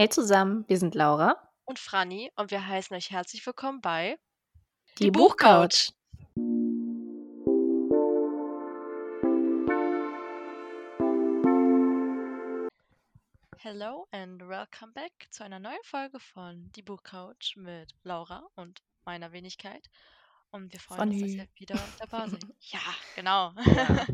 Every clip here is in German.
Hey zusammen, wir sind Laura. Und Franny und wir heißen euch herzlich willkommen bei Die, Die Buchcouch. Hello and welcome back zu einer neuen Folge von Die Buchcouch mit Laura und meiner Wenigkeit. Und wir freuen Funny. uns, dass ihr wieder dabei seid. ja, genau. Ja.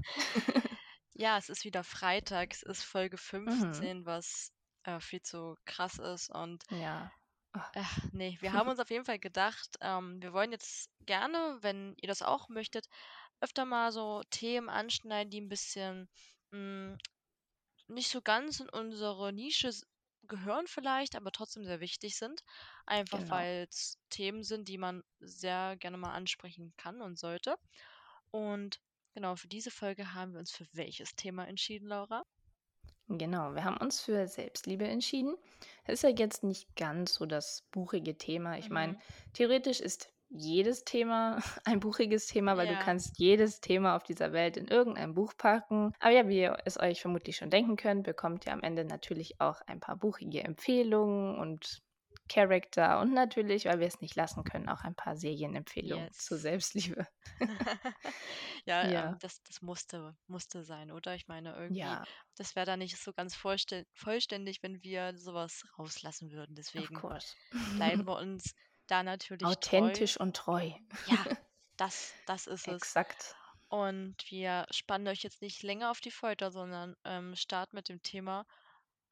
ja. es ist wieder Freitag, es ist Folge 15, mhm. was äh, viel zu krass ist. Und ja. Äh, nee, wir haben uns auf jeden Fall gedacht, ähm, wir wollen jetzt gerne, wenn ihr das auch möchtet, öfter mal so Themen anschneiden, die ein bisschen mh, hm, nicht so ganz in unsere Nische gehören vielleicht, aber trotzdem sehr wichtig sind. Einfach genau. weil es Themen sind, die man sehr gerne mal ansprechen kann und sollte. Und genau, für diese Folge haben wir uns für welches Thema entschieden, Laura? Genau, wir haben uns für Selbstliebe entschieden. Das ist ja jetzt nicht ganz so das buchige Thema. Ich meine, mhm. theoretisch ist jedes Thema ein buchiges Thema, weil du kannst jedes Thema auf dieser Welt in irgendein Buch packen. Aber ja, wie ihr es euch vermutlich schon denken könnt, bekommt ihr am Ende natürlich auch ein paar buchige Empfehlungen und Charakter und natürlich, weil wir es nicht lassen können, auch ein paar Serienempfehlungen yes. zur Selbstliebe. ja, ja. Ähm, das, das musste, musste sein, oder? Ich meine, irgendwie, ja. das wäre da nicht so ganz vollständig, wenn wir sowas rauslassen würden. Deswegen bleiben wir uns da natürlich authentisch treu. und treu. Ja, das, das ist es. Exakt. Und wir spannen euch jetzt nicht länger auf die Folter, sondern ähm, starten mit dem Thema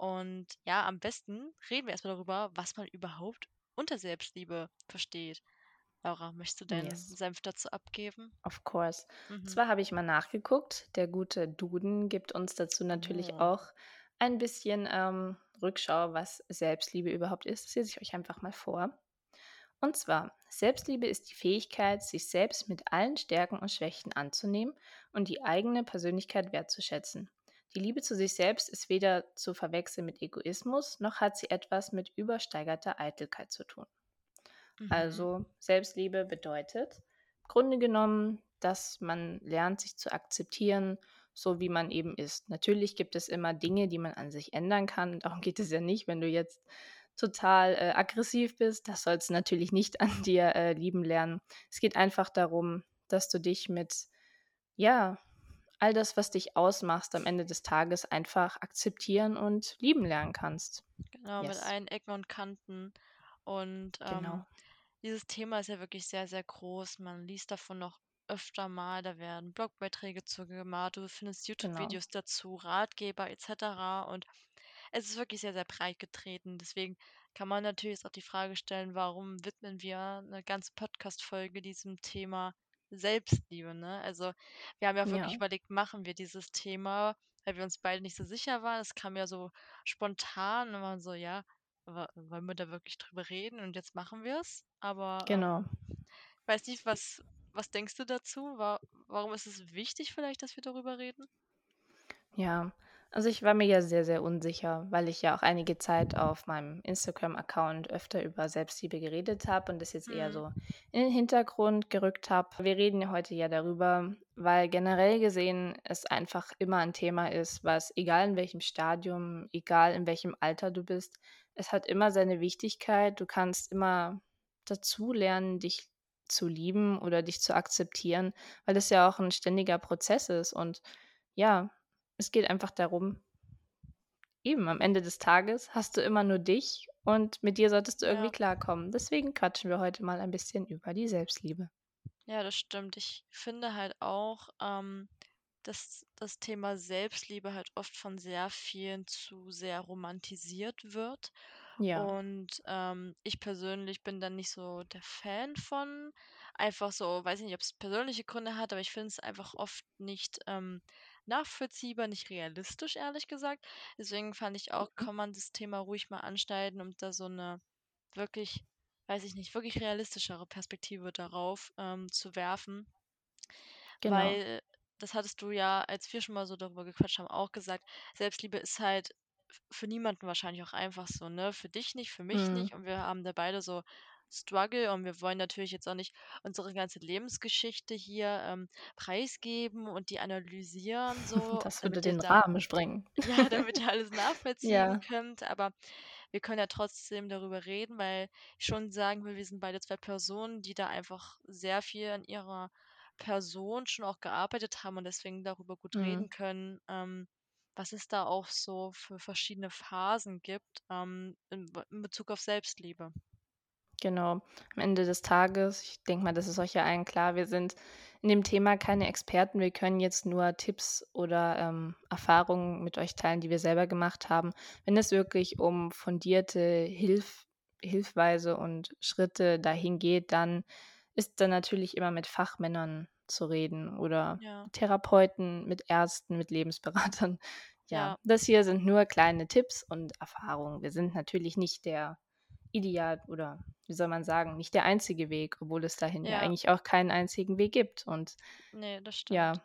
und ja, am besten reden wir erstmal darüber, was man überhaupt unter Selbstliebe versteht. Laura, möchtest du deinen yes. Senf dazu abgeben? Of course. Mhm. Zwar habe ich mal nachgeguckt, der gute Duden gibt uns dazu natürlich oh. auch ein bisschen ähm, Rückschau, was Selbstliebe überhaupt ist. Das lese ich euch einfach mal vor. Und zwar, Selbstliebe ist die Fähigkeit, sich selbst mit allen Stärken und Schwächen anzunehmen und die eigene Persönlichkeit wertzuschätzen. Die Liebe zu sich selbst ist weder zu verwechseln mit Egoismus, noch hat sie etwas mit übersteigerter Eitelkeit zu tun. Mhm. Also Selbstliebe bedeutet im Grunde genommen, dass man lernt, sich zu akzeptieren, so wie man eben ist. Natürlich gibt es immer Dinge, die man an sich ändern kann. Darum geht es ja nicht, wenn du jetzt total äh, aggressiv bist. Das sollst du natürlich nicht an dir äh, lieben lernen. Es geht einfach darum, dass du dich mit, ja, all das, was dich ausmacht, am Ende des Tages einfach akzeptieren und lieben lernen kannst. Genau, yes. mit allen Ecken und Kanten. Und ähm, genau. dieses Thema ist ja wirklich sehr, sehr groß. Man liest davon noch öfter mal, da werden Blogbeiträge zu gemacht, du findest genau. YouTube-Videos genau. dazu, Ratgeber etc. Und es ist wirklich sehr, sehr breit getreten. Deswegen kann man natürlich auch die Frage stellen, warum widmen wir eine ganze Podcast-Folge diesem Thema Selbstliebe, ne? Also, wir haben ja wirklich Ja. überlegt, machen wir dieses Thema, weil wir uns beide nicht so sicher waren. Es kam ja so spontan und waren so, ja, wollen wir da wirklich drüber reden? Und jetzt machen wir es. Aber ähm, Genau. ich weiß nicht, was, was denkst du dazu? Wa warum ist es wichtig vielleicht, dass wir darüber reden? Ja, also ich war mir ja sehr, sehr unsicher, weil ich ja auch einige Zeit auf meinem Instagram-Account öfter über Selbstliebe geredet habe und das jetzt eher mhm. so in den Hintergrund gerückt habe. Wir reden ja heute ja darüber, weil generell gesehen es einfach immer ein Thema ist, was egal in welchem Stadium, egal in welchem Alter du bist, es hat immer seine Wichtigkeit. Du kannst immer dazu lernen, dich zu lieben oder dich zu akzeptieren, weil das ja auch ein ständiger Prozess ist und ja, es geht einfach darum, eben am Ende des Tages hast du immer nur dich und mit dir solltest du irgendwie ja. klarkommen. Deswegen quatschen wir heute mal ein bisschen über die Selbstliebe. Ja, das stimmt. Ich finde halt auch, ähm, dass das Thema Selbstliebe halt oft von sehr vielen zu sehr romantisiert wird. Ja. Und ähm, ich persönlich bin dann nicht so der Fan von. Einfach so, weiß ich nicht, ob es persönliche Gründe hat, aber ich finde es einfach oft nicht ähm, nachvollziehbar, nicht realistisch, ehrlich gesagt. Deswegen fand ich auch, mhm. kann man das Thema ruhig mal anschneiden, um da so eine wirklich, weiß ich nicht, wirklich realistischere Perspektive darauf ähm, zu werfen. Genau. Weil, das hattest du ja, als wir schon mal so darüber gequatscht haben, auch gesagt, Selbstliebe ist halt für niemanden wahrscheinlich auch einfach so, ne? Für dich nicht, für mich mhm. nicht. Und wir haben da beide so Struggle und wir wollen natürlich jetzt auch nicht unsere ganze Lebensgeschichte hier ähm, preisgeben und die analysieren so. Das würde den da, Rahmen sprengen. Ja, damit ihr alles nachvollziehen ja. könnt. Aber wir können ja trotzdem darüber reden, weil ich schon sagen will, wir sind beide 2 Personen, die da einfach sehr viel an ihrer Person schon auch gearbeitet haben und deswegen darüber gut Mhm. reden können, ähm, was es da auch so für verschiedene Phasen gibt, ähm, in in Bezug auf Selbstliebe. Genau. Am Ende des Tages, ich denke mal, das ist euch ja allen klar, wir sind in dem Thema keine Experten. Wir können jetzt nur Tipps oder, ähm, Erfahrungen mit euch teilen, die wir selber gemacht haben. Wenn es wirklich um fundierte Hilf Hilfweise und Schritte dahin geht, dann ist da natürlich immer mit Fachmännern zu reden oder Ja. Therapeuten, mit Ärzten, mit Lebensberatern. Ja, Ja. das hier sind nur kleine Tipps und Erfahrungen. Wir sind natürlich nicht der Ideal oder wie soll man sagen, nicht der einzige Weg, obwohl es dahin ja Ja. eigentlich auch keinen einzigen Weg gibt. Und Ne, das ja,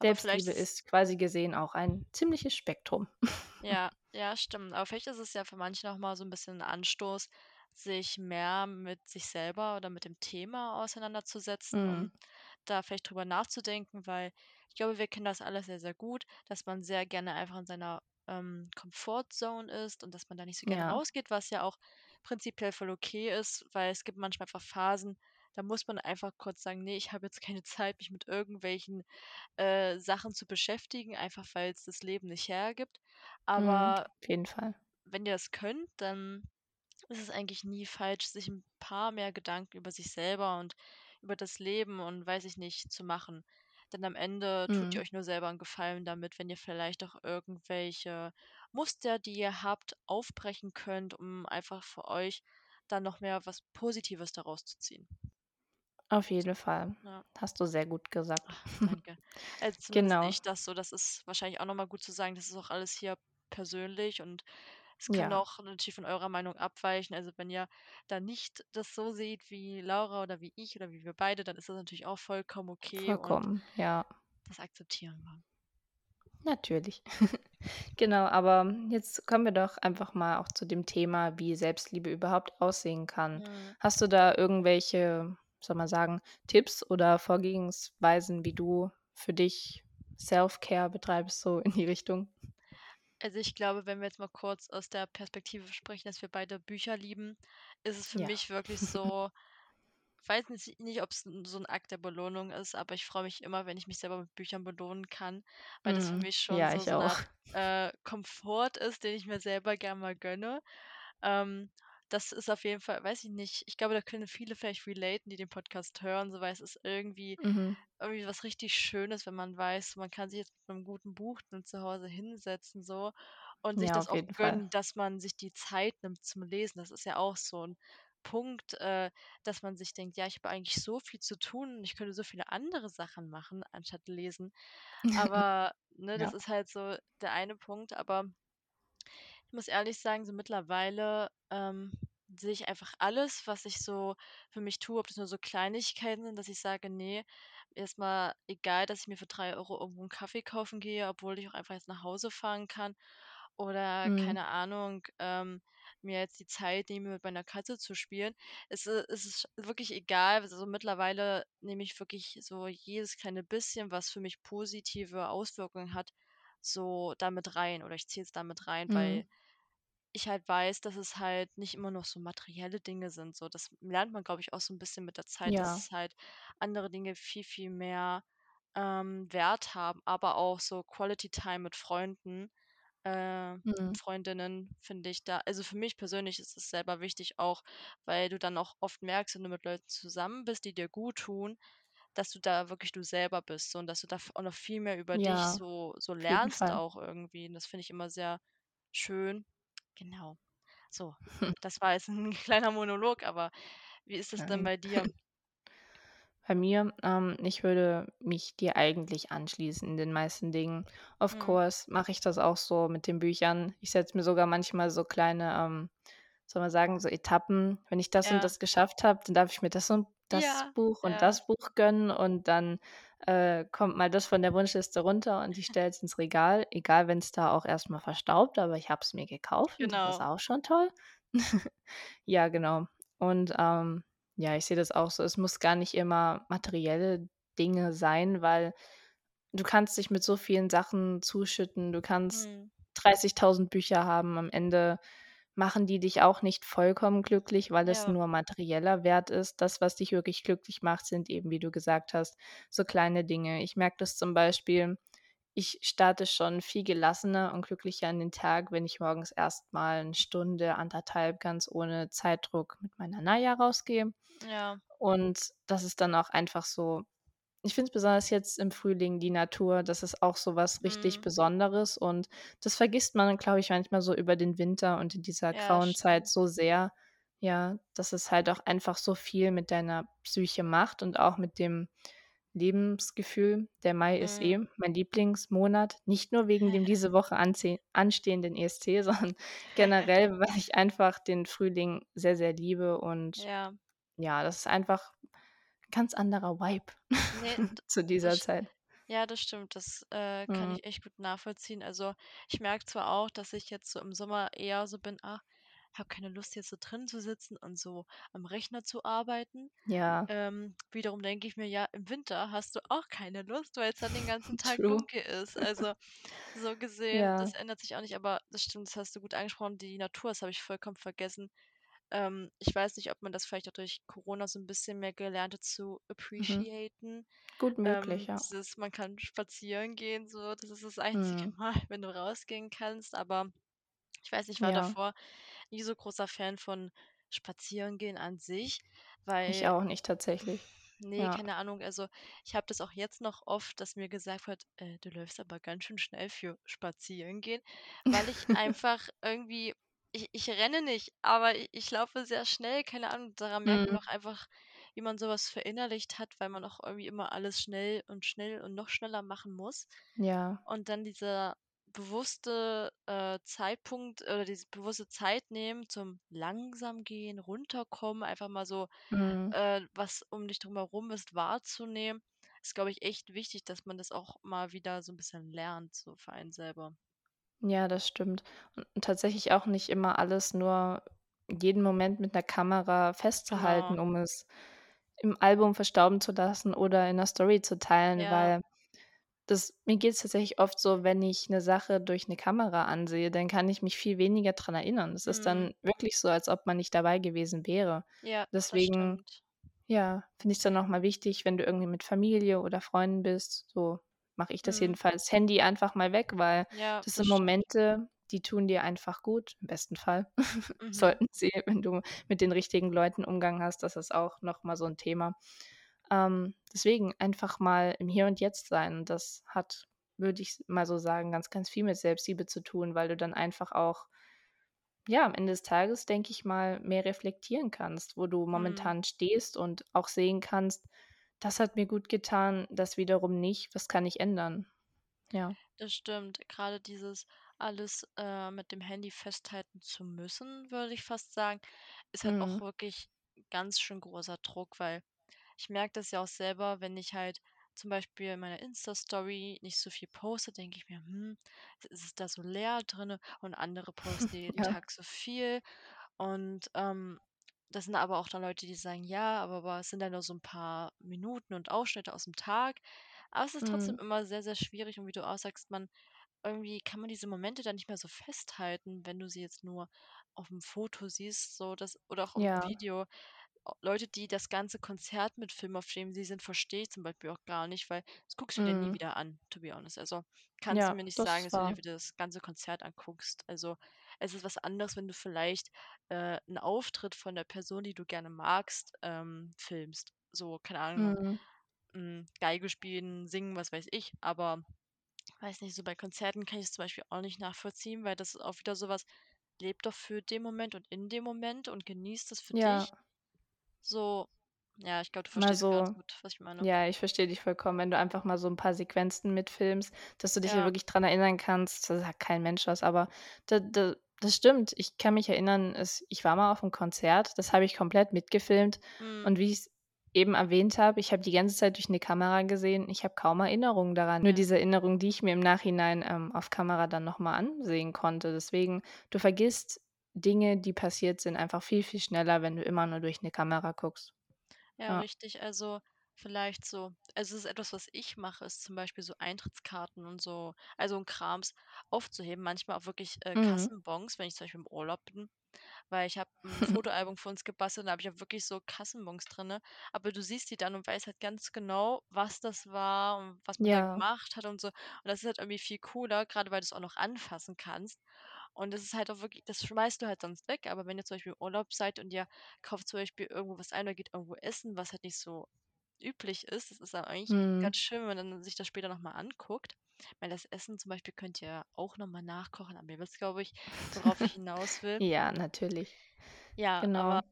stimmt. Vielleicht Selbstliebe ist quasi gesehen auch ein ziemliches Spektrum. Ja, ja, stimmt. Aber vielleicht ist es ja für manche noch mal so 'n bisschen 'n Anstoß, sich mehr mit sich selber oder mit dem Thema auseinanderzusetzen, Mhm. um da vielleicht drüber nachzudenken, weil ich glaube, wir kennen das alle sehr, sehr gut, dass man sehr gerne einfach in seiner, ähm, Comfortzone ist und dass man da nicht so gerne Ja. rausgeht, was ja auch prinzipiell voll okay ist, weil es gibt manchmal einfach Phasen, da muss man einfach kurz sagen: „Ne, ich habe jetzt keine Zeit, mich mit irgendwelchen, äh, Sachen zu beschäftigen, einfach weil's das Leben nicht hergibt.“ Mhm, Aber auf jeden Fall. wenn ihr das könnt, dann ist es eigentlich nie falsch, sich 'n paar mehr Gedanken über sich selber und über das Leben und weiß ich nicht, zu machen. Denn am Ende tut ihr Mhm. euch nur selber 'n Gefallen damit, wenn ihr vielleicht auch irgendwelche Muster, die ihr habt, aufbrechen könnt, um einfach für euch dann noch mehr was Positives daraus zu ziehen. Auf jeden Fall. Ja. Hast du sehr gut gesagt. Ach, danke. Also, Genau. ich das so. Das ist wahrscheinlich auch noch mal gut zu sagen, das ist auch alles hier persönlich und es kann Ja. auch natürlich von eurer Meinung abweichen. Also, wenn ihr da nicht das so seht wie Laura oder wie ich oder wie wir beide, dann ist das natürlich auch vollkommen okay Vollkommen, ja. das akzeptieren wir. Natürlich. Genau, aber jetzt kommen wir doch einfach mal auch zu dem Thema, wie Selbstliebe überhaupt aussehen kann. Mhm. Hast du da irgendwelche, soll man sagen, Tipps oder Vorgehensweisen, wie du für dich Self-Care betreibst, so in die Richtung? Also, ich glaube, wenn wir jetzt mal kurz aus der Perspektive sprechen, dass wir beide Bücher lieben, ist es für Ja. mich wirklich so weiß nicht, ob's 'n so 'n Akt der Belohnung ist, aber ich freue mich immer, wenn ich mich selber mit Büchern belohnen kann, weil das für Mhm. mich schon Ja, so so 'ne auch. Art, äh, Komfort ist, den ich mir selber gern mal gönne. Ähm, das ist auf jeden Fall weiß ich nicht, ich glaube, da können viele vielleicht relaten, die den Podcast hören, so, weil es ist irgendwie Mhm. irgendwie was richtig Schönes, wenn man weiß, man kann sich jetzt mit 'nem guten Buch dann zu Hause hinsetzen so und sich Ja, das auch jeden Fall. gönnen, dass man sich die Zeit nimmt zum Lesen. Das ist ja auch so 'n Punkt, äh, dass man sich denkt: „Ja, ich habe eigentlich so viel zu tun und ich könnte so viele andere Sachen machen anstatt lesen.“ Aber, ne, das Ja. ist halt so der eine Punkt, aber ich muss ehrlich sagen, so mittlerweile, ähm, sehe ich einfach alles, was ich so für mich tue, ob das nur so Kleinigkeiten sind, dass ich sage: „Ne, erst mal egal, dass ich mir für 3 € irgendwo 'n Kaffee kaufen gehe, obwohl ich auch einfach jetzt nach Hause fahren kann oder Mhm. keine Ahnung, ähm, mir jetzt die Zeit nehme, mit meiner Katze zu spielen.“ Es i es ist wirklich egal. Also, mittlerweile nehme ich wirklich so jedes kleine bisschen, was für mich positive Auswirkungen hat, so da mit rein oder ich ziehe es da mit rein, weil Mhm. ich halt weiß, dass es halt nicht immer noch so materielle Dinge sind so. Das lernt man, glaube ich, auch so 'n bisschen mit der Zeit, dass Ja. es halt andere Dinge viel, viel mehr, ähm, Wert haben, aber auch so Quality Time mit Freunden, äh, Mhm. und Freundinnen finde ich da also, für mich persönlich ist es selber wichtig auch, weil du dann auch oft merkst, wenn du mit Leuten zusammen bist, die dir guttun, dass du da wirklich du selber bist so und dass du da auch noch viel mehr über dich Ja, so so jeden lernst auch irgendwie und das finde ich immer sehr schön. Genau. So, das war jetzt 'n kleiner Monolog, aber wie ist es denn bei dir? Bei mir, ähm, ich würde mich dir eigentlich anschließen in den meisten Dingen. Of Mhm. course mache ich das auch so mit den Büchern. Ich setze mir sogar manchmal so kleine, ähm, soll man sagen, so Etappen. Wenn ich das und Ja. das geschafft habe, dann darf ich mir das und das Ja, Buch und ja. das Buch gönnen und dann, äh, kommt mal das von der Wunschliste runter und ich stelle es ins Regal, egal wenn's da auch erst mal verstaubt, aber ich habe es mir gekauft und das ist Genau. auch schon toll. Ja, genau. Und, ähm, ja, ich sehe das auch so. Es muss gar nicht immer materielle Dinge sein, weil du kannst dich mit so vielen Sachen zuschütten. Du kannst Mhm. 30.000 Bücher haben. Am Ende machen die dich auch nicht vollkommen glücklich, weil es Ja. nur materieller Wert ist. Das, was dich wirklich glücklich macht, sind eben, wie du gesagt hast, so kleine Dinge. Ich merke das zum Beispiel, ich starte schon viel gelassener und glücklicher in den Tag, wenn ich morgens erst mal 'ne Stunde, 1 1/2 ganz ohne Zeitdruck mit meiner Naya rausgehe. Ja. Und das ist dann auch einfach so ich finde es besonders jetzt im Frühling, die Natur, das ist auch so was richtig Mhm. Besonderes und das vergisst man, glaube ich, manchmal so über den Winter und in dieser Ja, grauen Zeit stimmt. so sehr, ja, dass es halt auch einfach so viel mit deiner Psyche macht und auch mit dem Lebensgefühl. Der Mai ist eh Mhm. mein Lieblingsmonat, nicht nur wegen dem diese Woche anstehenden ESC, sondern generell, weil ich einfach den Frühling sehr, sehr liebe und Ja. ja, das ist einfach ganz anderer Vibe Ne, d zu dieser Zeit. ja, das stimmt. Das, äh, kann Mhm. ich echt gut nachvollziehen. Also, ich merke zwar auch, dass ich jetzt so im Sommer eher so bin: „Ach, habe keine Lust, jetzt so drin zu sitzen und so am Rechner zu arbeiten.“ Ja. Ähm, wiederum denke ich mir: „Ja, im Winter hast du auch keine Lust, weil's dann den ganzen Tag True. dunkel ist.“ Also, so gesehen, das Ja. ändert sich auch nicht, aber das stimmt, das hast du gut angesprochen, die Natur, das habe ich vollkommen vergessen. Ähm, ich weiß nicht, ob man das vielleicht auch durch Corona so 'n bisschen mehr gelernt hat zu Mhm. appreciaten. Gut möglich, Ähm, ja. dieses man kann spazieren gehen so, das ist das einzige Mhm. Mal, wenn du rausgehen kannst, aber ich weiß nicht, ich war Ja. davor nie so großer Fan von Spazierengehen an sich, Ich weil auch nicht tatsächlich. ne, Ja. keine Ahnung, also, ich habe das auch jetzt noch oft, dass mir gesagt wird: „Äh, du läufst aber ganz schön schnell für Spazierengehen“, weil ich einfach irgendwie ich ich renne nicht, aber i ich laufe sehr schnell, keine Ahnung. Daran merkt man Mhm. auch einfach, wie man so was verinnerlicht hat, weil man auch irgendwie immer alles schnell und schnell und noch schneller machen muss. Ja. Und dann dieser bewusste, äh, Zeitpunkt oder diese bewusste Zeit nehmen zum langsam gehen, runterkommen, einfach mal so, Mhm. äh, was um dich drum herum ist, wahrzunehmen, ist, glaube ich, echt wichtig, dass man das auch mal wieder so 'n bisschen lernt, so für einen selber. Ja, das stimmt. Und tatsächlich auch nicht immer alles nur jeden Moment mit 'ner Kamera Genau. festzuhalten, um es im Album verstauben zu lassen oder in 'ner Story zu teilen, Ja. weil das mir geht's tatsächlich oft so, wenn ich 'ne Sache durch 'ne Kamera ansehe, dann kann ich mich viel weniger dran erinnern. Es ist Mhm. dann wirklich so, als ob man nicht dabei gewesen wäre. Ja, Deswegen, ja, finde ich's dann noch mal wichtig, wenn du irgendwie mit Familie oder Freunden bist, so mache ich das Mhm. jedenfalls, Handy einfach mal weg, weil Ja, das sind. Momente, die tun dir einfach gut, im besten Fall. Mhm. Sollten sie, wenn du mit den richtigen Leuten Umgang hast, das ist auch noch mal so 'n Thema. Ähm, deswegen einfach mal im Hier und Jetzt sein. Das hat, würde ich mal so sagen, ganz, ganz viel mit Selbstliebe zu tun, weil du dann einfach auch ja, am Ende des Tages, denke ich mal, mehr reflektieren kannst, wo du Mhm. momentan stehst und auch sehen kannst: „Das hat mir gut getan, das wiederum nicht. Was kann ich ändern?“ Ja. Das stimmt. Grade dieses alles, äh, mit dem Handy festhalten zu müssen, würde ich fast sagen, ist halt auch Mhm. wirklich ganz schön großer Druck, weil ich merke das ja auch selber, wenn ich halt zum Beispiel in meiner Insta-Story nicht so viel poste, denke ich mir: „Hm, ist es da so leer drinnen und andere posten jeden Ja. Tag so viel.“ Und, ähm, das sind aber auch dann Leute, die sagen: „Ja, aber aber es sind ja nur so 'n paar Minuten und Ausschnitte aus'm Tag.“ Aber es ist trotzdem Mhm. immer sehr, sehr schwierig und wie du auch sagst, man irgendwie kann man diese Momente dann nicht mehr so festhalten, wenn du sie jetzt nur auf'm Foto siehst, so das oder auch auf'm Ja. Video. Leute, die das ganze Konzert mitfilmen, auf dem sie sind, verstehe ich zum Beispiel auch gar nicht, weil das guckst du dir nie Mhm. wieder an, to be honest. Also, kannst du Ja, mir nicht das sagen, dass du dir wieder das ganze Konzert anguckst. Also, es ist was anderes, wenn du vielleicht, äh, 'n Auftritt von der Person, die du gerne magst, ähm, filmst. So, keine Ahnung, hm, Geige spielen, singen, was weiß ich, aber weiß nicht, so bei Konzerten kann ich's zum Beispiel auch nicht nachvollziehen, weil das ist auch wieder so was: Lebe doch für den Moment und in dem Moment und genieße das für Ja. dich. So, ja, ich glaube, du verstehst ganz so gut, was ich meine. ja, ich verstehe dich vollkommen, wenn du einfach mal so 'n paar Sequenzen mitfilmst, dass du dich ja Ja. wirklich dran erinnern kannst, da sagt kein Mensch was, aber d d das stimmt. Ich kann mich erinnern, es ich war mal auf'm Konzert, das habe ich komplett mitgefilmt Mhm. und wie ich's eben erwähnt habe, ich habe die ganze Zeit durch 'ne Kamera gesehen. Ich habe kaum Erinnerungen daran. Nur Ja. diese Erinnerungen, die ich mir im Nachhinein, ähm, auf Kamera dann noch mal ansehen konnte. Deswegen, du vergisst Dinge, die passiert sind, einfach viel, viel schneller, wenn du immer nur durch 'ne Kamera guckst. Ja, Ja. richtig. Also vielleicht so also, es ist etwas, was ich mache, ist zum Beispiel so Eintrittskarten und so also, 'n Krams aufzuheben, manchmal auch wirklich, äh, Mhm. Kassenbons, wenn ich zum Beispiel im Urlaub bin, weil ich habe 'n Fotoalbum für uns gebastelt, da habe ich auch wirklich so Kassenbons drinne. Aber du siehst die dann und weißt halt ganz genau, was das war und was man da Ja. gemacht hat und so. Und das ist halt irgendwie viel cooler, grade weil du's auch noch anfassen kannst. Und das ist halt auch wirklich das schmeißt du halt sonst weg, aber wenn ihr zum Beispiel im Urlaub seid und ihr kauft zum Beispiel irgendwo was ein oder geht irgendwo essen, was halt nicht so üblich ist, das ist dann eigentlich Mhm. ganz schön, wenn man dann sich das später noch mal anguckt. Weil das Essen zum Beispiel könnt ihr auch noch mal nachkochen, aber ihr wisst, glaube ich, worauf ich hinaus will. Ja, natürlich. Ja, Genau. aber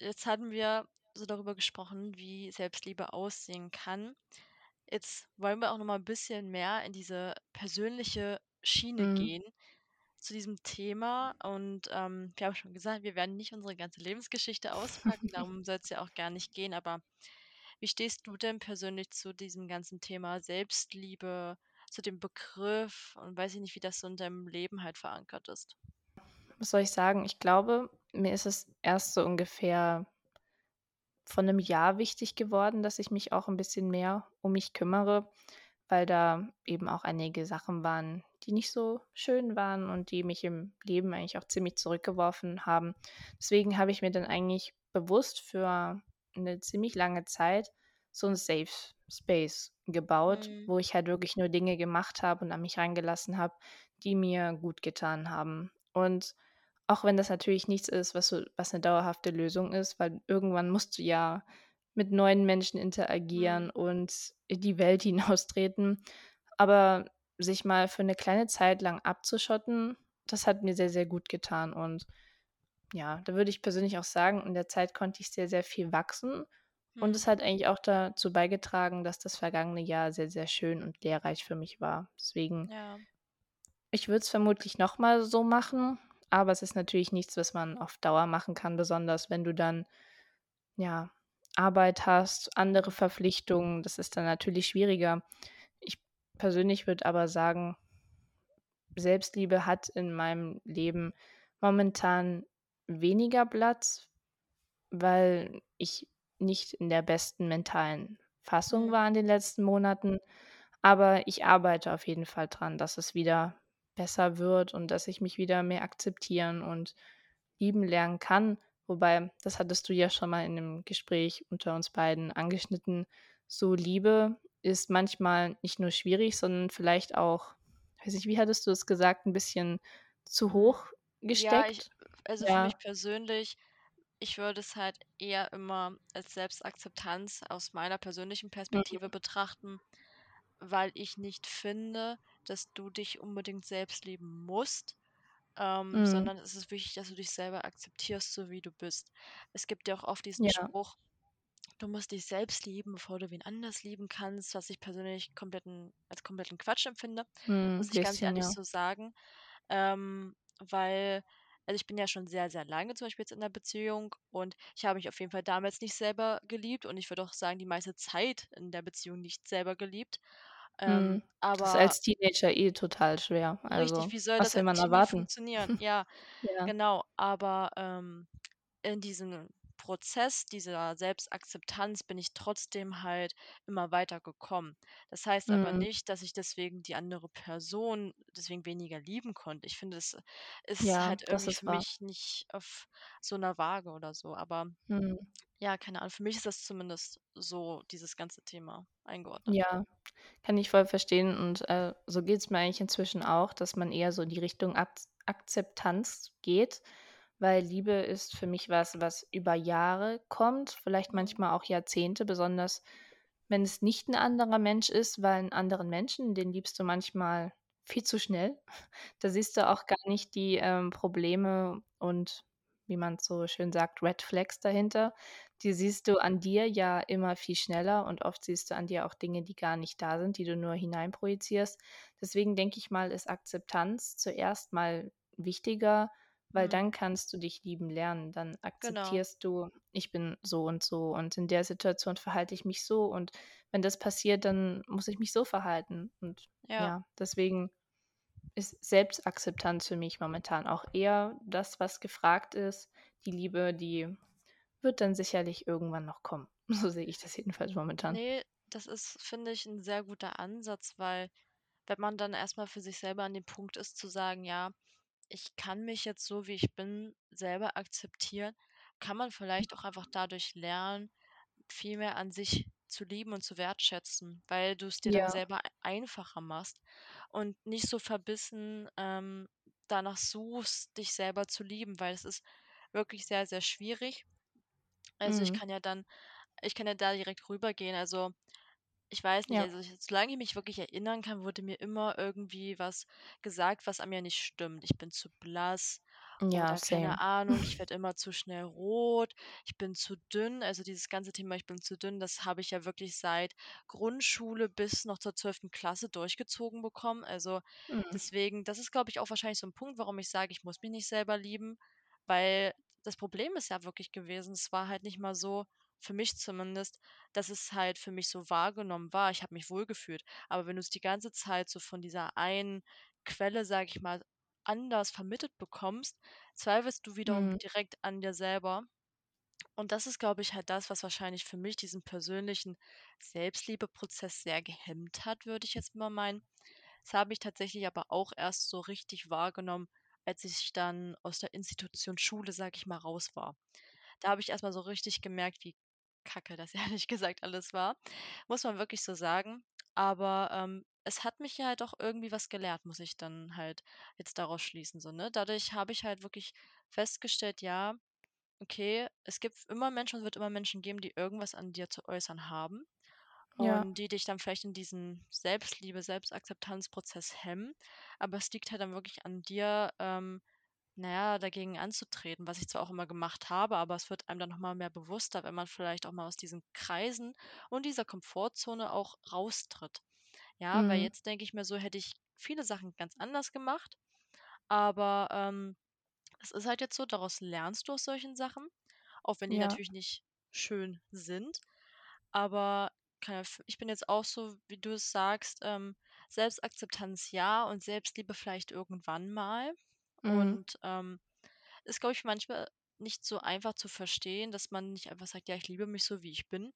jetzt hatten wir so darüber gesprochen, wie Selbstliebe aussehen kann. Jetzt wollen wir auch noch mal 'n bisschen mehr in diese persönliche Schiene Mhm. gehen zu diesem Thema und, ähm, wir haben schon gesagt, wir werden nicht unsere ganze Lebensgeschichte auspacken, darum soll's ja auch gar nicht gehen, aber wie stehst du denn persönlich zu diesem ganzen Thema Selbstliebe, zu dem Begriff und weiß ich nicht, wie das so in deinem Leben halt verankert ist? Was soll ich sagen? Ich glaube, mir ist es erst so ungefähr vor 'nem Jahr wichtig geworden, dass ich mich auch 'n bisschen mehr um mich kümmere, weil da eben auch einige Sachen waren, die nicht so schön waren und die mich im Leben eigentlich auch ziemlich zurückgeworfen haben. Deswegen habe ich mir dann eigentlich bewusst für 'ne ziemlich lange Zeit so 'n Safe Space gebaut, Mhm. wo ich halt wirklich nur Dinge gemacht habe und an mich rangelassen habe, die mir gutgetan haben. Und auch wenn das natürlich nichts ist, was so was 'ne dauerhafte Lösung ist, weil irgendwann musst du ja mit neuen Menschen interagieren Mhm. und in die Welt hinaustreten. Aber sich mal für 'ne kleine Zeit lang abzuschotten, das hat mir sehr, sehr gut getan. Und ja, da würde ich persönlich auch sagen, in der Zeit konnte ich sehr, sehr viel wachsen und es Mhm. hat eigentlich auch dazu beigetragen, dass das vergangene Jahr sehr, sehr schön und lehrreich für mich war. Deswegen Ja. ich würde es vermutlich noch mal so machen, aber es ist natürlich nichts, was man auf Dauer machen kann, besonders wenn du dann, ja, Arbeit hast, andere. Verpflichtungen, das ist dann natürlich schwieriger. Ich persönlich würde aber sagen Selbstliebe hat in meinem Leben momentan weniger Platz, weil ich nicht in der besten mentalen Fassung Mhm. war in den letzten Monaten. Aber ich arbeite auf jeden Fall dran, dass es wieder besser wird und dass ich mich wieder mehr akzeptieren und lieben lernen kann. Wobei, das hattest du ja schon mal in 'nem Gespräch unter uns beiden angeschnitten. So Liebe ist manchmal nicht nur schwierig, sondern vielleicht auch weiß nicht, wie hattest du es gesagt, 'n bisschen zu Mhm. hoch Ja, ich gesteckt? also, für mich Ja. persönlich ich würde es halt eher immer als Selbstakzeptanz aus meiner persönlichen Perspektive Mhm. betrachten, weil ich nicht finde, dass du dich unbedingt selbst lieben musst, ähm, Mhm. sondern es ist wichtig, dass du dich selber akzeptierst, so wie du bist. Es gibt ja auch oft diesen Ja. Spruch: „Du musst dich selbst lieben, bevor du wen anders lieben kannst“, was ich persönlich kompletten als kompletten Quatsch empfinde, Mhm, muss ich ganz ehrlich ja. so sagen. Ähm, weil also, ich bin ja schon sehr, sehr lange zum Beispiel jetzt in 'ner Beziehung und ich habe mich auf jeden Fall damals nicht selber geliebt und ich würde auch sagen, die meiste Zeit in der Beziehung nicht selber geliebt. Ähm, Das ist aber als Teenager eh total schwer. Richtig, Also, wie soll das will man erwarten? funktionieren? Ja, Ja. genau. Aber, ähm, in diesem Prozess dieser Selbstakzeptanz bin ich trotzdem halt immer weiter gekommen. Das heißt aber Mhm. nicht, dass ich deswegen die andere Person deswegen weniger lieben konnte. Ich finde, es ist Ja, halt irgendwie ist für wahr. mich nicht auf so 'ner Waage oder so. Aber Mhm. ja, keine Ahnung, für mich ist das zumindest so dieses ganze Thema eingeordnet. Ja, kann ich voll verstehen und, äh, so geht's mir eigentlich inzwischen auch, dass man eher so in die Richtung Akz Akzeptanz geht, weil Liebe ist für mich was, was über Jahre kommt, vielleicht manchmal auch Jahrzehnte, besonders wenn es nicht 'n anderer Mensch ist, weil 'n anderen Menschen, den liebst du manchmal viel zu schnell. Da siehst du auch gar nicht die, ähm, Probleme und wie man's so schön sagt, Red Flags dahinter. Die siehst du an dir ja immer viel schneller und oft siehst du an dir auch Dinge, die gar nicht da sind, die du nur hineinprojizierst. Deswegen denke ich mal, ist Akzeptanz zuerst mal wichtiger, weil Mhm. dann kannst du dich lieben lernen. Dann Genau. akzeptierst du: „Ich bin so und so und in der Situation verhalte ich mich so und wenn das passiert, dann muss ich mich so verhalten.“ Und Ja. ja, deswegen ist Selbstakzeptanz für mich momentan auch eher das, was gefragt ist. Die Liebe, die wird dann sicherlich irgendwann noch kommen. So sehe ich das jedenfalls momentan. Ne, das ist, finde ich, 'n sehr guter Ansatz, weil wenn man dann erst mal für sich selber an dem Punkt ist zu sagen: „Ja, ich kann mich jetzt so, wie ich bin, selber akzeptieren“, kann man vielleicht auch einfach dadurch lernen, viel mehr an sich zu lieben und zu wertschätzen, weil du's dir dann Ja. selber einfacher machst und nicht so verbissen, ähm, danach suchst, dich selber zu lieben, weil es ist wirklich sehr, sehr schwierig. Also, ich Mhm. kann ja dann ich kann ja da direkt rübergehen. Also, ich weiß nicht, Ja. also, solange ich mich wirklich erinnern kann, wurde mir immer irgendwie was gesagt, was an mir nicht stimmt. Ich bin zu blass Ja, keine. Ahnung, ich werde immer zu schnell rot, ich bin zu dünn. Also, dieses ganze Thema „Ich bin zu dünn“, das habe ich ja wirklich seit Grundschule bis noch zur 12. Klasse durchgezogen bekommen. Also, Mhm. deswegen das ist, glaube ich, auch wahrscheinlich so 'n Punkt, warum ich sage, ich muss mich nicht selber lieben, weil das Problem ist ja wirklich gewesen, es war halt nicht mal so für mich zumindest, dass es halt für mich so wahrgenommen war. Ich habe mich wohlgefühlt. Aber wenn du's die ganze Zeit so von dieser einen Quelle, sage ich mal, anders vermittelt bekommst, zweifelst du wiederum Mhm. direkt an dir selber. Und das ist, glaube ich, halt das, was wahrscheinlich für mich diesen persönlichen Selbstliebeprozess sehr gehemmt hat, würde ich jetzt mal meinen. Das habe ich tatsächlich aber auch erst so richtig wahrgenommen, als ich dann aus der Institution Schule, sage ich mal, raus war. Da habe ich erst mal so richtig gemerkt, wie kacke das ehrlich gesagt alles war. Muss man wirklich so sagen. Aber, ähm, es hat mich ja halt auch irgendwie was gelehrt, muss ich dann halt jetzt daraus schließen so, ne? Dadurch habe ich halt wirklich festgestellt, ja, okay, es gibt immer Menschen und wird immer Menschen geben, die irgendwas an dir zu äußern haben Ja. und die dich dann vielleicht in diesen Selbstliebe Selbstakzeptanzprozess hemmen. Aber es liegt halt dann wirklich an dir, ähm, na ja, dagegen anzutreten, was ich zwar auch immer gemacht habe, aber es wird einem dann noch mal mehr bewusster, wenn man vielleicht auch mal aus diesen Kreisen und dieser Komfortzone auch raustritt. Ja, weil Mhm. jetzt denke ich mir so, hätte ich viele Sachen ganz anders gemacht, aber, ähm, es ist halt jetzt so, daraus lernst du aus solchen Sachen, auch wenn die Ja. natürlich nicht schön sind. Aber ich bin jetzt auch so, wie du es sagst, ähm, Selbstakzeptanz ja und Selbstliebe vielleicht irgendwann mal. Mhm. Und, ähm, ist, glaube ich, manchmal nicht so einfach zu verstehen, dass man nicht einfach sagt: „Ja, ich liebe mich so, wie ich bin.“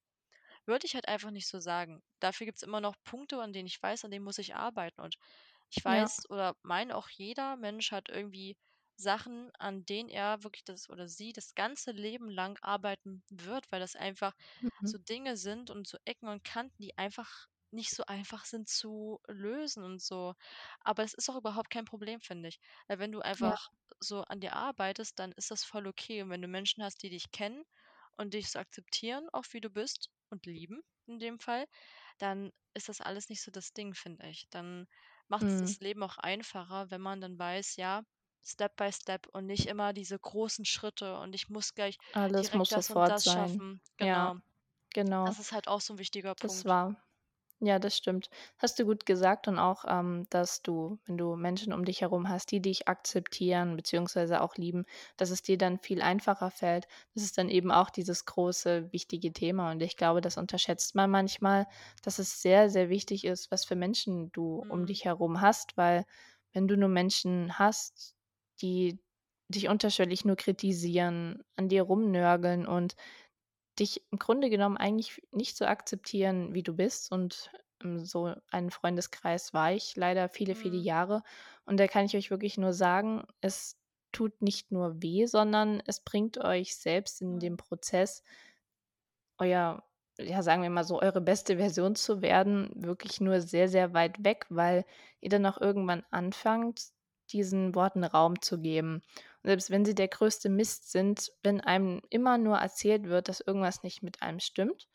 Würde ich halt einfach nicht so sagen. Dafür gibt's immer noch Punkte, an denen ich weiß, an denen muss ich arbeiten. Und ich Ja. weiß oder meine auch, jeder Mensch hat irgendwie Sachen, an denen er wirklich das oder sie das ganze Leben lang arbeiten wird, weil das einfach Mhm. so Dinge sind und so Ecken und Kanten, die einfach nicht so einfach sind zu lösen und so. Aber es ist auch überhaupt kein Problem, finde ich. Weil wenn du Ja. einfach so an dir arbeitest, dann ist das voll okay. Und wenn du Menschen hast, die dich kennen und dich so akzeptieren, auch wie du bist und lieben in dem Fall, dann ist das alles nicht so das Ding, finde ich. Dann macht's Mhm. das Leben auch einfacher, wenn man dann weiß, ja, Step by Step und nicht immer diese großen Schritte und ich muss gleich Alles muss das und das sein. schaffen. Ja, Genau. genau. Das ist halt auch so 'n wichtiger Das Punkt. war ja, das stimmt. Hast du gut gesagt und auch, ähm, dass du, wenn du Menschen um dich herum hast, die dich akzeptieren beziehungsweise auch lieben, dass es dir dann viel einfacher fällt. Das ist dann eben auch dieses große, wichtige Thema. Und ich glaube, das unterschätzt man manchmal, dass es sehr, sehr wichtig ist, was für Menschen du um Mhm. dich herum hast, weil wenn du nur Menschen hast, die dich unterschwellig nur kritisieren, an dir rumnörgeln und dich im Grunde genommen eigentlich nicht so akzeptieren, wie du bist und, ähm, so ein Freundeskreis war ich leider viele, viele Mhm. Jahre. Und da kann ich euch wirklich nur sagen, es tut nicht nur weh, sondern es bringt euch selbst in dem Mhm. Prozess euer ja, sagen wir mal so, eure beste Version zu werden, wirklich nur sehr, sehr weit weg, weil ihr dann auch irgendwann anfangt, diesen Worten Raum zu geben. Und selbst wenn sie der größte Mist sind, wenn einem immer nur erzählt wird, dass irgendwas nicht mit einem stimmt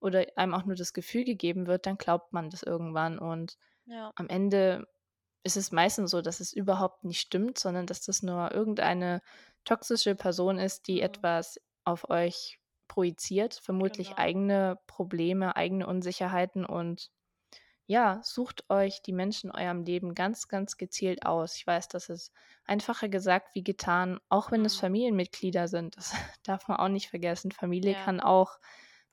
oder einem auch nur das Gefühl gegeben wird, dann glaubt man das irgendwann. Und Ja. am Ende ist es meistens so, dass es überhaupt nicht stimmt, sondern dass das nur irgendeine toxische Person ist, die Mhm. etwas auf euch projiziert, vermutlich Genau. eigene Probleme, eigene Unsicherheiten. Und ja, sucht euch die Menschen in eurem Leben ganz, ganz gezielt aus. Ich weiß, das ist einfacher gesagt wie getan, auch wenn es Mhm. Familienmitglieder sind. Das darf man auch nicht vergessen. Familie Ja. kann auch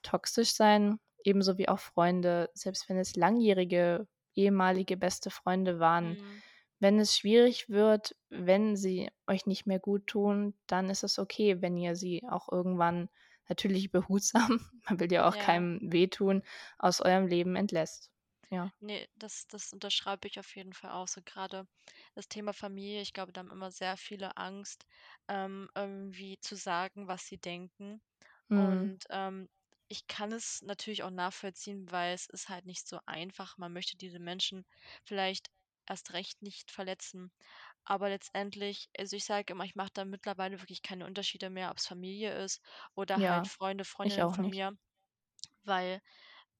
toxisch sein, ebenso wie auch Freunde, selbst wenn es langjährige, ehemalige beste Freunde waren. Mhm. Wenn es schwierig wird, wenn sie euch nicht mehr guttun, dann ist es okay, wenn ihr sie auch irgendwann natürlich behutsam, man will ja auch Ja. keinem wehtun, aus eurem Leben entlässt. Ja. Ne, das das unterschreibe ich auf jeden Fall auch so. Grade das Thema Familie, ich glaube, da haben immer sehr viele Angst, ähm, irgendwie zu sagen, was sie denken. Mhm. Und, ähm, ich kann es natürlich auch nachvollziehen, weil es ist halt nicht so einfach. Man möchte diese Menschen vielleicht erst recht nicht verletzen. Aber letztendlich also, ich sage immer, ich mache da mittlerweile wirklich keine Unterschiede mehr, ob's Familie ist oder halt Ja, Freunde, ich Freundinnen von nicht. mir, weil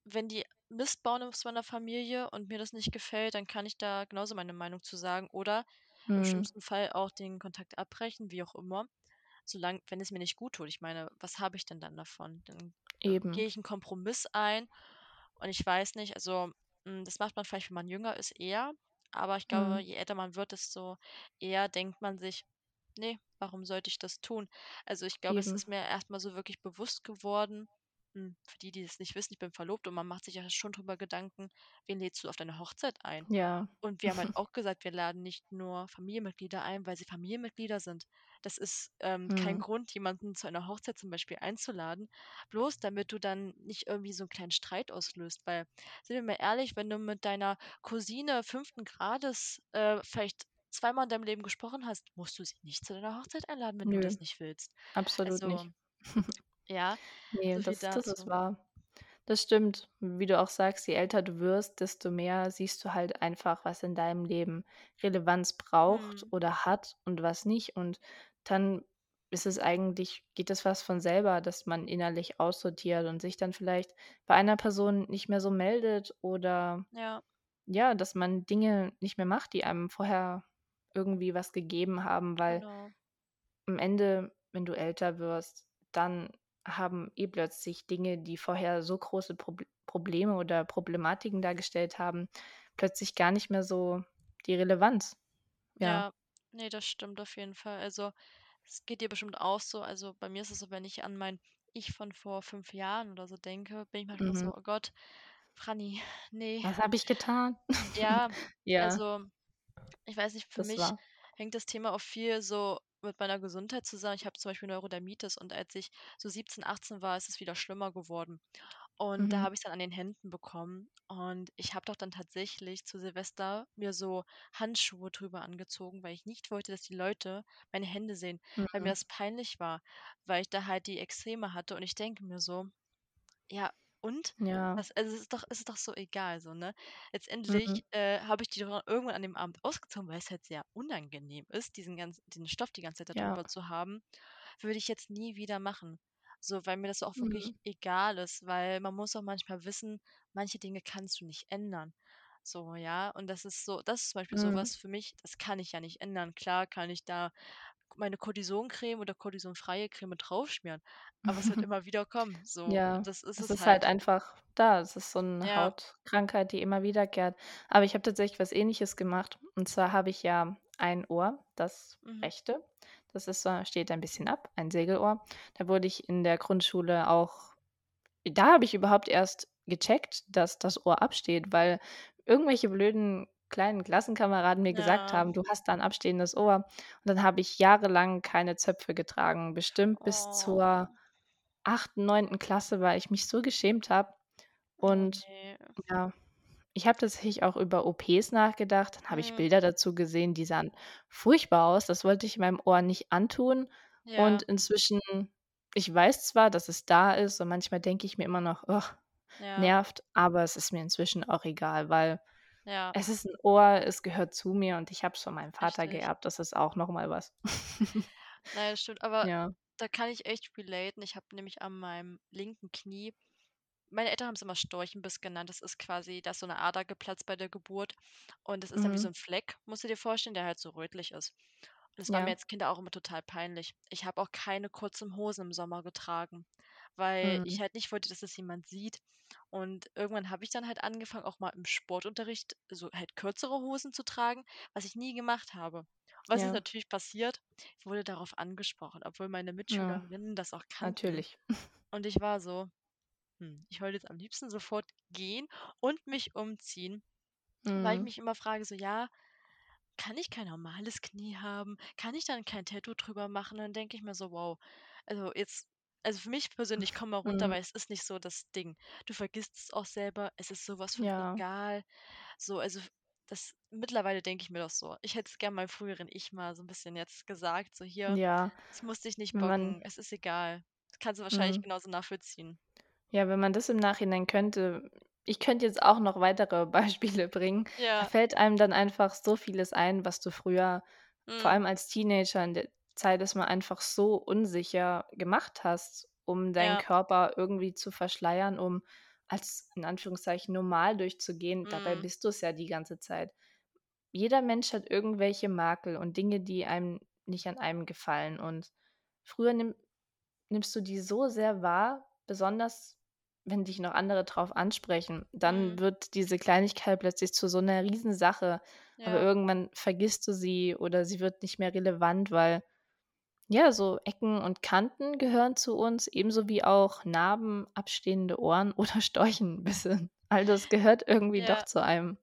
wenn die Mist bauen aus meiner Familie und mir das nicht gefällt, dann kann ich da genauso meine Meinung zu sagen oder im Mhm. schlimmsten Fall auch den Kontakt abbrechen, wie auch immer, solange wenn es mir nicht guttut. Ich meine, was habe ich denn dann davon? Dann, gehe ich 'n Kompromiss ein und ich weiß nicht, also, hm, das macht man vielleicht, wenn man jünger ist, eher, aber ich glaube, Mhm. je älter man wird, desto eher denkt man sich: „Ne, warum sollte ich das tun?“ Also, ich glaube, es Eben. ist mir erst mal so wirklich bewusst geworden hm, für die, die es nicht wissen, ich bin verlobt und man macht sich ja schon drüber Gedanken: „Wen lädst du auf deine Hochzeit ein?“ Ja. Und wir haben halt auch gesagt, wir laden nicht nur Familienmitglieder ein, weil sie Familienmitglieder sind. Das ist, ähm, kein Mhm. Grund, jemanden zu einer Hochzeit zum Beispiel einzuladen, bloß damit du dann nicht irgendwie so 'n kleinen Streit auslöst, weil, sind wir mal ehrlich, wenn du mit deiner Cousine 5. Grades, äh, vielleicht zweimal in deinem Leben gesprochen hast, musst du sie nicht zu deiner Hochzeit einladen, wenn du Nö, das nicht willst. absolut Also, nicht. ja, Ne, so das das ist wahr. Das stimmt. Wie du auch sagst, je älter du wirst, desto mehr siehst du halt einfach, was in deinem Leben Relevanz braucht Mhm. oder hat und was nicht. Und dann ist es eigentlich geht das fast von selber, dass man innerlich aussortiert und sich dann vielleicht bei einer Person nicht mehr so meldet oder, Ja. ja, dass man Dinge nicht mehr macht, die einem vorher irgendwie was gegeben haben, weil Genau. am Ende, wenn du älter wirst, dann haben eh plötzlich Dinge, die vorher so große Probl Probleme oder Problematiken dargestellt haben, plötzlich gar nicht mehr so die Relevanz. Ja. Ja, ne, das stimmt auf jeden Fall. Also, es geht dir bestimmt auch so. Also, bei mir ist es so, wenn ich an mein Ich von vor 5 Jahren oder so denke, bin ich manchmal Mhm. so: „Oh Gott, Franni, ne.“ Was habe ich getan? Ja, Ja. also, ich weiß nicht, für Das mich war hängt das Thema auch viel so mit meiner Gesundheit zusammen. Ich habe zum Beispiel Neurodermitis und als ich so 17, 18 war, ist es wieder schlimmer geworden. Und da Mhm. habe ich's dann an den Händen bekommen. Und ich habe doch dann tatsächlich zu Silvester mir so Handschuhe drüber angezogen, weil ich nicht wollte, dass die Leute meine Hände sehen, weil mir Mhm. das peinlich war, weil ich da halt die Ekzeme hatte. Und ich denke mir so: „Ja, und?“ Ja. Das also, es ist doch ist doch so egal so, ne? Mhm. Letztendlich, äh, habe ich die doch irgendwann an dem Abend ausgezogen, weil es halt sehr unangenehm ist, diesen ganzen den Stoff die ganze Zeit da Ja. zu haben. Würde ich jetzt nie wieder machen. So, weil mir das auch wirklich Mhm. egal ist, weil man muss auch manchmal wissen, manche Dinge kannst du nicht ändern. So, ja? Und das ist so das ist zum Beispiel so Mhm. was für mich, das kann ich ja nicht ändern. Klar kann ich da meine Kortisoncreme oder kortisonfreie Creme draufschmieren, aber es wird immer wieder kommen, so. Ja, das ist es es ist halt halt. einfach da. Es ist so 'ne Ja. Hautkrankheit, die immer wiederkehrt. Aber ich habe tatsächlich was Ähnliches gemacht. Und zwar habe ich ja ein Ohr, das Mhm. rechte, das ist so steht ein bisschen ab, ein Segelohr. Da wurde ich in der Grundschule auch da habe ich überhaupt erst gecheckt, dass das Ohr absteht, weil irgendwelche blöden kleinen Klassenkameraden mir gesagt Ja. haben: „Du hast da 'n abstehendes Ohr.“ Und dann habe ich jahrelang keine Zöpfe getragen. Bestimmt bis zur Oh. 8., 9. Klasse, weil ich mich so geschämt habe. Oh, Und ne. ja, ich habe tatsächlich auch über OPs nachgedacht. Dann habe ich Mhm. Bilder dazu gesehen, die sahen furchtbar aus. Das wollte ich meinem Ohr nicht antun. Und Ja. inzwischen ich weiß zwar, dass es da ist und manchmal denke ich mir immer noch: Ja. „Nervt“, aber es ist mir inzwischen auch egal, weil Ja. es ist 'n Ohr, es gehört zu mir und ich habe es von meinem Vater Richtig. geerbt. Das ist auch noch mal was. Na ja, das stimmt, aber Ja. da kann ich echt relaten. Ich habe nämlich an meinem linken Knie meine Eltern haben's immer Storchenbiss genannt. Das ist quasi da ist so 'ne Ader geplatzt bei der Geburt. Und das ist dann wie so Mhm. 'n Fleck, musst du dir vorstellen, der halt so rötlich ist. Und das war mir Ja. als Kind auch immer total peinlich. Ich habe auch keine kurzen Hosen im Sommer getragen, weil Mhm. ich halt nicht wollte, dass das jemand sieht. Und irgendwann habe ich dann halt angefangen, auch mal im Sportunterricht so halt kürzere Hosen zu tragen, was ich nie gemacht habe. Was ist Ja. natürlich passiert? Ich wurde darauf angesprochen, obwohl meine Ja, Mitschülerinnen das auch kannten. natürlich. Und ich war so: „Hm, ich wollte jetzt am liebsten sofort gehen und mich umziehen“, weil ich Mhm. mich immer frage so: „Ja, kann ich kein normales Knie haben? Kann ich dann kein Tattoo drüber machen?“ Dann denke ich mir so: „Wow, also jetzt“ also für mich persönlich, komm mal runter, Mhm. weil es ist nicht so das Ding. Du vergisst es auch selber, es ist so was von Ja. egal. So, also das mittlerweile denke ich mir doch so. Ich hätte es gern meinem früheren Ich mal so 'n bisschen jetzt gesagt, so: „Hier, Ja, es muss dich nicht wenn man bocken, es ist egal.“ Das kannst du wahrscheinlich Mhm. genauso nachvollziehen. Ja, wenn man das im Nachhinein könnte ich könnte jetzt auch noch weitere Beispiele bringen. Da Ja. fällt einem dann einfach so vieles ein, was du früher, vor Mhm. allem als Teenager in der Zeit ist man einfach so unsicher, gemacht hast, um deinen Ja. Körper irgendwie zu verschleiern, um als in Anführungszeichen normal durchzugehen. Dabei Mhm. bist du's ja die ganze Zeit. Jeder Mensch hat irgendwelche Makel und Dinge, die einem nicht an einem gefallen. Und früher nimm nimmst du die so sehr wahr, besonders wenn dich noch andere drauf ansprechen. Dann Mhm. wird diese Kleinigkeit plötzlich zu so 'ner Riesensache, aber Ja. irgendwann vergisst du sie oder sie wird nicht mehr relevant, weil, ja, so Ecken und Kanten gehören zu uns, ebenso wie auch Narben, abstehende Ohren oder Storchenbisse. All das gehört irgendwie doch Ja. zu einem.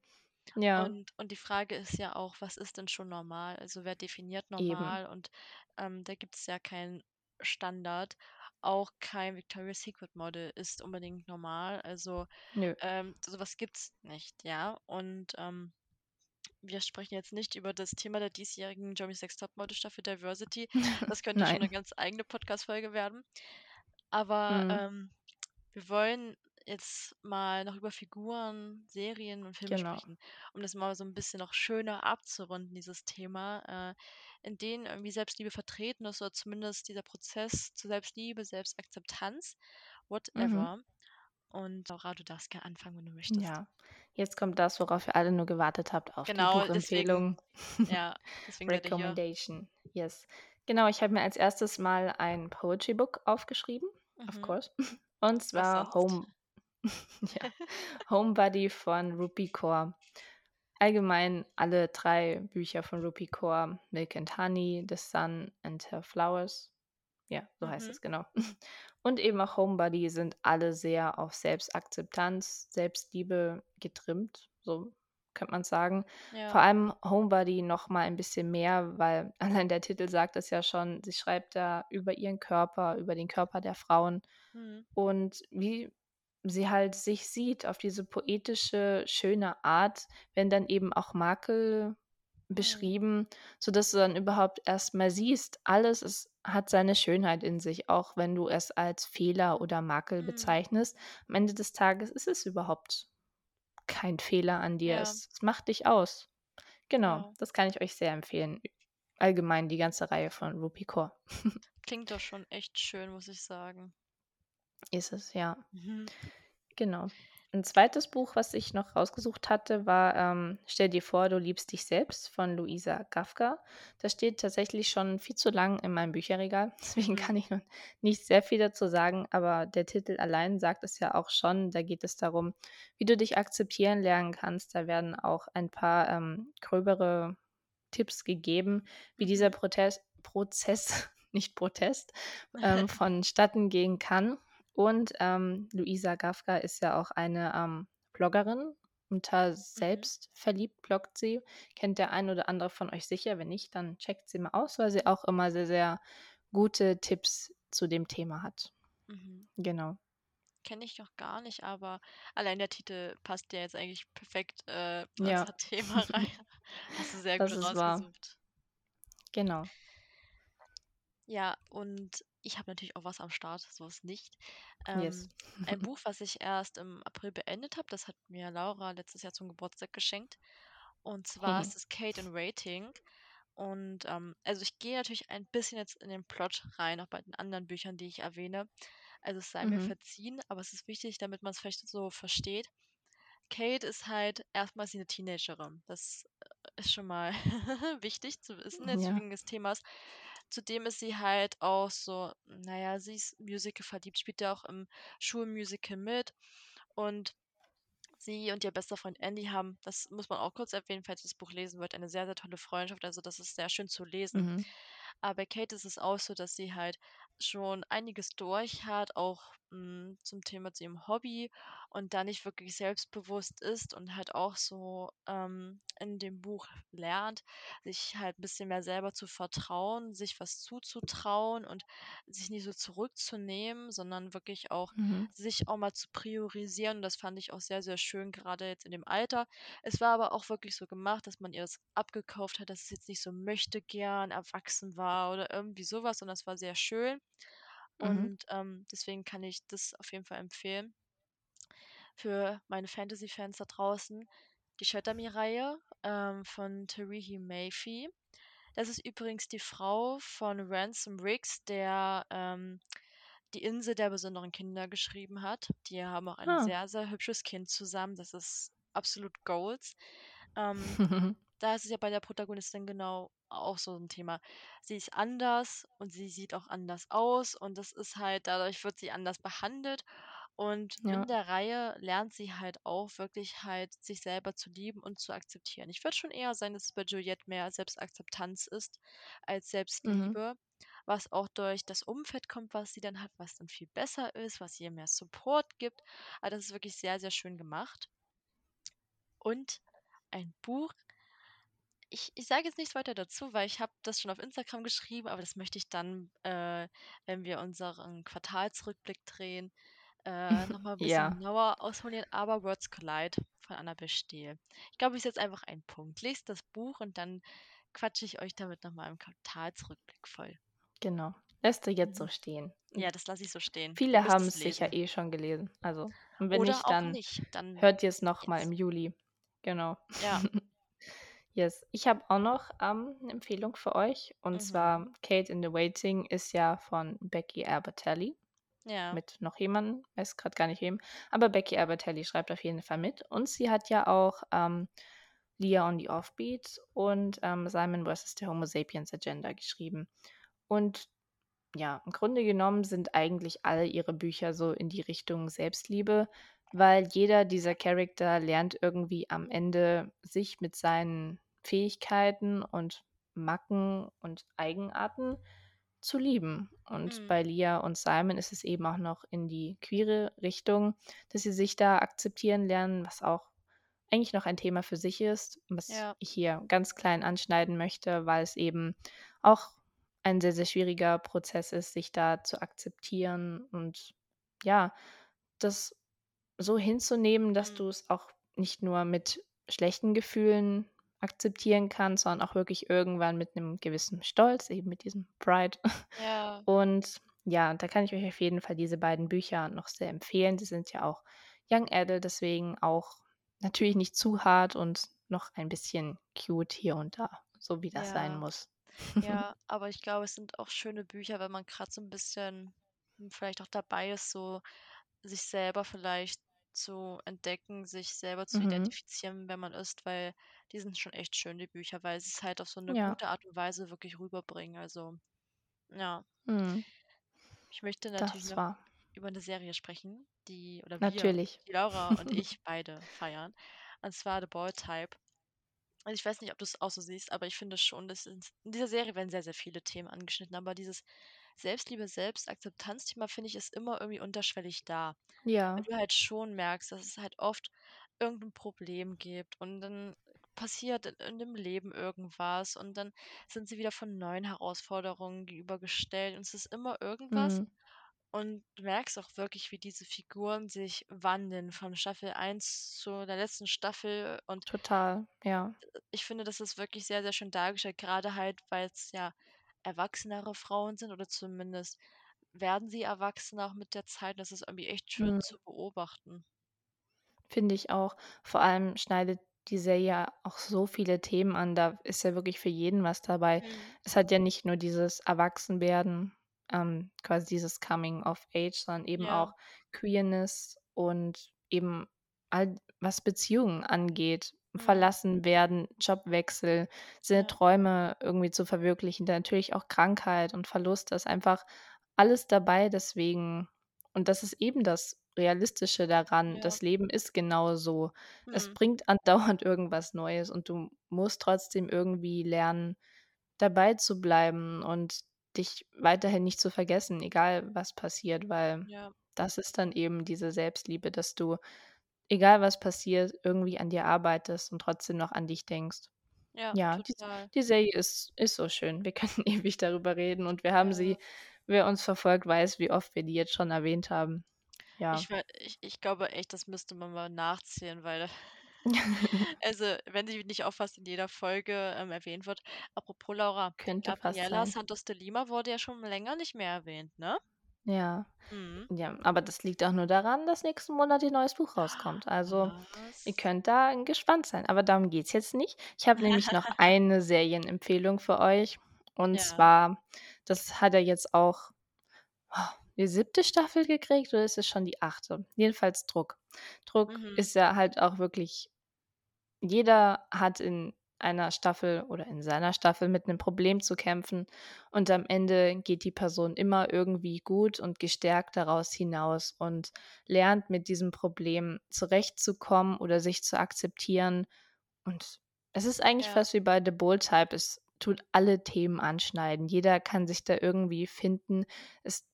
Ja. Und und die Frage ist ja auch, was ist denn schon normal? Also, wer definiert Eben. normal? Und, ähm, da gibt's ja keinen Standard. Auch kein Victoria's Secret Model ist unbedingt normal. Also, ähm, so was gibt's nicht, ja? Und, ähm, wir sprechen jetzt nicht über das Thema der diesjährigen Germany's Next Topmodel Staffel Diversity. Das könnte schon 'ne Nein. ganz eigene Podcast-Folge werden. Aber, Mhm. ähm, wir wollen jetzt mal noch über Figuren, Serien und Filme Genau. sprechen, um das mal so 'n bisschen noch schöner abzurunden, dieses Thema, äh, in denen irgendwie Selbstliebe vertreten ist oder zumindest dieser Prozess zur Selbstliebe, Selbstakzeptanz, Mhm. whatever. Und Laura, du darfst gern anfangen, wenn du möchtest. Ja, jetzt kommt das, worauf ihr alle nur gewartet habt, auf die Genau, deswegen Buchempfehlung. ja, deswegen ihr hier. Recommendation, yes. Genau, ich habe mir als 1. Mal ein Poetry Book aufgeschrieben, of Mhm. course. Und zwar? Home ja, Homebody von Rupi Kaur. Allgemein alle 3 Bücher von Rupi Kaur, Milk and Honey, The Sun and Her Flowers. Ja, so heißt Mhm. es, genau. Und eben auch Homebody sind alle sehr auf Selbstakzeptanz, Selbstliebe getrimmt, so könnte man sagen. Ja. Vor allem Homebody noch mal ein bisschen mehr, weil allein der Titel sagt es ja schon. Sie schreibt da über ihren Körper, über den Körper der Frauen Mhm. und wie sie halt sich sieht auf diese poetische, schöne Art, werden dann eben auch Makel. Beschrieben, sodass du dann überhaupt erst mal siehst, alles es hat seine Schönheit in sich, auch wenn du es als Fehler oder Makel Mhm. bezeichnest. Am Ende des Tages ist es überhaupt kein Fehler an dir. Ja. Es es macht dich aus. Genau, Genau. das kann ich euch sehr empfehlen. Allgemein die ganze Reihe von Rupi Kaur. Klingt doch schon echt schön, muss ich sagen. Ist es, ja. Mhm. Genau. 'N 2. Buch, was ich noch rausgesucht hatte, war, ähm, „Stell dir vor, du liebst dich selbst“ von Louisa Gafka. Das steht tatsächlich schon viel zu lang in meinem Bücherregal, deswegen Mhm. kann ich noch nicht sehr viel dazu sagen, aber der Titel allein sagt es ja auch schon. Da geht es darum, wie du dich akzeptieren lernen kannst. Da werden auch ein paar, ähm, gröbere Tipps gegeben, wie dieser Mhm. Protes Prozess, nicht Protest, ähm, vonstatten gehen kann. Und, ähm, Louisa Gafka ist ja auch eine, ähm, Bloggerin. Unter Mhm. „Selbstverliebt“ bloggt sie. Kennt der ein oder andere von euch sicher. Wenn nicht, dann checkt sie mal aus, weil sie auch immer sehr, sehr gute Tipps zu dem Thema hat. Mhm. Genau. Kenne ich noch gar nicht, aber allein der Titel passt ja jetzt eigentlich perfekt, äh, in Ja. unser Thema rein. Hast du sehr gut Das ist wahr. rausgesucht. Genau. Ja, und ich habe natürlich auch was am Start, so ist nicht. Yes. Ähm, ein Buch, was ich erst im April beendet habe, das hat mir Laura letztes Jahr zum Geburtstag geschenkt. Und zwar ist es „Kate in Waiting“. Und, ähm also, ich gehe natürlich ein bisschen jetzt in den Plot rein, auch bei den anderen Büchern, die ich erwähne. Also, es sei mir Mhm. verziehen, aber es ist wichtig, damit man's vielleicht so versteht. Kate ist halt erst mal ist sie 'ne Teenagerin. Das, äh, ist schon mal wichtig zu wissen jetzt Ja. wegen des Themas. Zudem ist sie halt auch so na ja, sie ist Musical-verliebt, spielt ja auch im Schulmusical mit. Und sie und ihr bester Freund Andy haben das muss man auch kurz erwähnen, falls ihr das Buch lesen wollt, eine sehr, sehr tolle Freundschaft. Also, das ist sehr schön zu lesen. Mhm. Aber Kate ist es auch so, dass sie halt schon einiges durch hat, auch, hm, zum Thema zu ihrem Hobby. und da nicht wirklich selbstbewusst ist und halt auch so, ähm, in dem Buch lernt, sich halt 'n bisschen mehr selber zu vertrauen, sich was zuzutrauen und sich nicht so zurückzunehmen, sondern wirklich auch Mhm. sich auch mal zu priorisieren. Das fand ich auch sehr, sehr schön, grade jetzt in dem Alter. Es war aber auch wirklich so gemacht, dass man ihr das abgekauft hat, dass es jetzt nicht so möchtegern erwachsen war oder irgendwie so was, sondern es war sehr schön. Mhm. Und, ähm, deswegen kann ich das auf jeden Fall empfehlen. Für meine Fantasy-Fans da draußen, die Shatter Me-Reihe, ähm, von Tarihi Mayfi. Das ist übrigens die Frau von Ransom Riggs, der, ähm, „Die Insel der besonderen Kinder“ geschrieben hat. Die haben auch ein Ah. sehr, sehr hübsches Kind zusammen. Das ist absolut Goals. Ähm, da ist es ja bei der Protagonistin genau auch so 'n Thema. Sie ist anders und sie sieht auch anders aus und das ist halt dadurch wird sie anders behandelt und in Ja. der Reihe lernt sie halt auch wirklich halt, sich selber zu lieben und zu akzeptieren. Ich würde schon eher sagen, dass es bei Juliette mehr Selbstakzeptanz ist als Mhm. Selbstliebe, was auch durch das Umfeld kommt, was sie dann hat, was dann viel besser ist, was ihr mehr Support gibt. Ah, das ist wirklich sehr, sehr schön gemacht. Und ein Buch ich ich sage jetzt nichts weiter dazu, weil ich habe das schon auf Instagram geschrieben, aber das möchte ich dann, äh, wenn wir unseren Quartalsrückblick drehen, äh, noch mal 'n bisschen Ja. genauer ausformulieren, aber „Worlds Collide“ von Annabel Steele. Ich glaube, ist jetzt einfach ein Punkt. Lest das Buch und dann quatsche ich euch damit noch mal im Quartalsrückblick voll. Genau. Lässt du jetzt so Mhm. stehen. Ja, das lasse ich so stehen. Ihr viele haben es es sicher eh schon gelesen. Also, wenn Oder nicht, auch dann nicht, dann hört ihr's noch mal jetzt. im Juli. Genau. Ja. Yes. Ich habe auch noch, ähm, 'ne Empfehlung für euch und Mhm. zwar „Kate in the Waiting“ ist ja von Becky Albertalli Ja. mit noch jemandem, weiß grad gar nicht wem, aber Becky Albertalli schreibt auf jeden Fall mit und sie hat ja auch, ähm, „Leah on the Offbeat“ und, ähm, „Simon vs. the Homo Sapiens Agenda“ geschrieben. Und ja, im Grunde genommen sind eigentlich all ihre Bücher so in die Richtung Selbstliebe, weil jeder dieser Character lernt irgendwie am Ende, sich mit seinen Fähigkeiten und Macken und Eigenarten zu lieben. Und Mhm. bei Leah und Simon ist es eben auch noch in die queere Richtung, dass sie sich da akzeptieren lernen, was auch eigentlich noch ein Thema für sich ist, was Ja. ich hier ganz klein anschneiden möchte, weil es eben auch ein sehr, sehr schwieriger Prozess ist, sich da zu akzeptieren und ja, das so hinzunehmen, dass Mhm. du's auch nicht nur mit schlechten Gefühlen akzeptieren kannst, sondern auch wirklich irgendwann mit 'nem gewissen Stolz, eben mit diesem Pride. Ja. Und ja, da kann ich euch auf jeden Fall diese beiden Bücher noch sehr empfehlen. Sie sind ja auch Young Adult, deswegen auch natürlich nicht zu hart und noch ein bisschen cute hier und da, so wie das sein Ja. muss. Ja, aber ich glaube, es sind auch schöne Bücher, wenn man grad so 'n bisschen, hm, vielleicht auch dabei ist, so sich selber vielleicht zu entdecken, sich selber zu Mhm. identifizieren, wer man ist, weil die sind schon echt schön, die Bücher, weil sie's halt auf so 'ne Ja. gute Art und Weise wirklich rüberbringen, also, ja. Mhm. Ich möchte natürlich Das noch über 'ne Serie sprechen, die oder wir, Natürlich. die Laura und ich beide feiern, und zwar „The Bold Type“. Also, ich weiß nicht, ob du's auch so siehst, aber ich finde schon, dass in in dieser Serie werden sehr, sehr viele Themen angeschnitten, aber dieses Selbstliebe, Selbstakzeptanz-Thema, finde ich, ist immer irgendwie unterschwellig da. Weil Ja. du halt schon merkst, dass es halt oft irgend 'n Problem gibt und dann passiert in in dem Leben irgendwas und dann sind sie wieder von neuen Herausforderungen gegenübergestellt und es ist immer irgendwas. Mhm. Und du merkst auch wirklich, wie diese Figuren sich wandeln von Staffel 1 zu der letzten Staffel und Total, ja. ich finde, das ist wirklich sehr, sehr schön dargestellt, grade halt, weil's ja erwachsenere Frauen sind oder zumindest werden sie erwachsener auch mit der Zeit. Das ist irgendwie echt schön Mhm. zu beobachten. Finde ich auch. Vor allem schneidet die Serie auch so viele Themen an, da ist ja wirklich für jeden was dabei. Mhm. Es hat ja nicht nur dieses Erwachsenwerden, ähm, quasi dieses Coming of Age, sondern eben Ja. auch Queerness und eben all was Beziehungen angeht. Verlassen werden, Jobwechsel, seine. Träume irgendwie zu verwirklichen, dann natürlich auch Krankheit und Verlust, da ist einfach alles dabei, deswegen und das ist eben das Realistische daran. Ja. Das Leben ist genauso. Es Mhm. bringt andauernd irgendwas Neues und du musst trotzdem irgendwie lernen, dabei zu bleiben und dich weiterhin nicht zu vergessen, egal was passiert, weil Ja. das ist dann eben diese Selbstliebe, dass du, egal was passiert, irgendwie an dir arbeitest und trotzdem noch an dich denkst. Ja, Ja, die total. die Serie ist ist so schön. Wir könnten ewig darüber reden und wir haben Ja. sie wer uns verfolgt, weiß, wie oft wir die jetzt schon erwähnt haben. Ja. Ich ich ich glaube echt, das müsste man mal nachzählen, weil also, wenn sie nicht auch fast in jeder Folge, ähm, erwähnt wird. Apropos Laura, Könnte Gabriela. Santos de Lima wurde ja schon länger nicht mehr erwähnt, ne? Ja. Mhm. Ja, aber das liegt auch nur daran, dass nächsten Monat ihr neues Buch rauskommt. Also, ihr Was? könnt da gespannt sein, aber darum geht's jetzt nicht. Ich habe nämlich noch eine Serienempfehlung für euch und Ja. zwar, das hat ja jetzt auch die 7. Staffel gekriegt oder ist es schon die 8.? Jedenfalls Druck. Druck Mhm. ist ja halt auch wirklich jeder hat in einer Staffel oder in seiner Staffel mit 'nem Problem zu kämpfen und am Ende geht die Person immer irgendwie gut und gestärkt daraus hinaus und lernt, mit diesem Problem zurechtzukommen oder sich zu akzeptieren. Und es ist eigentlich Ja. fast wie bei „The Bold Type“, es tut alle Themen anschneiden. Jeder kann sich da irgendwie finden. Es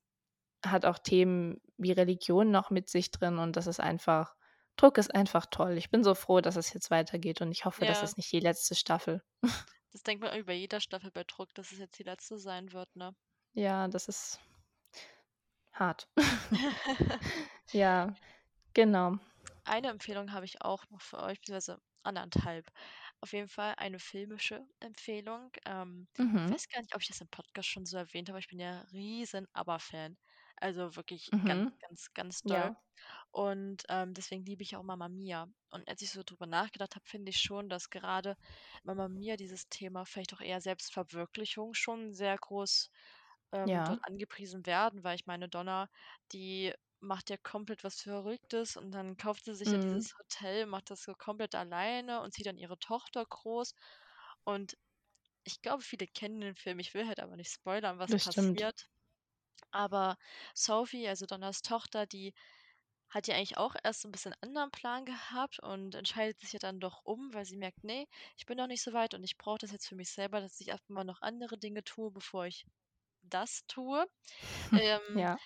hat auch Themen wie Religion noch mit sich drin und das ist einfach Druck ist einfach toll. Ich bin so froh, dass es jetzt weitergeht und ich hoffe, das Ja. ist nicht die letzte Staffel. Das denkt man bei jeder Staffel bei Druck, dass es jetzt die letzte sein wird, ne? Ja, das ist hart. Ja, genau. Eine Empfehlung habe ich auch noch für euch, beziehungsweise 1 1/2. Auf jeden Fall eine filmische Empfehlung. Ähm, ich Mhm. weiß gar nicht, ob ich das im Podcast schon so erwähnt habe, ich bin ja riesen ABBA-Fan. Also, wirklich ganz, Mhm. ganz, ganz doll. Ja. Und, ähm, deswegen liebe ich auch Mamma Mia. Und als ich so drüber nachgedacht habe, finde ich schon, dass gerade Mamma Mia dieses Thema vielleicht auch eher Selbstverwirklichung schon sehr groß, ähm, Ja. dort angepriesen werden, weil ich meine, Donna, die macht ja komplett was Verrücktes und dann kauft sie sich ja Mhm. dieses Hotel, macht das so komplett alleine und zieht dann ihre Tochter groß. Und ich glaube, viele kennen den Film. Ich will halt aber nicht spoilern, was Das stimmt. passiert. Aber Sophie, also Donnas Tochter, die hat ja eigentlich auch erst so 'n bisschen anderen Plan gehabt und entscheidet sich ja dann doch um, weil sie merkt: „Ne, ich bin noch nicht so weit und ich brauche das jetzt für mich selber, dass ich erst mal noch andere Dinge tue, bevor ich das tue.“ Ähm, Ja.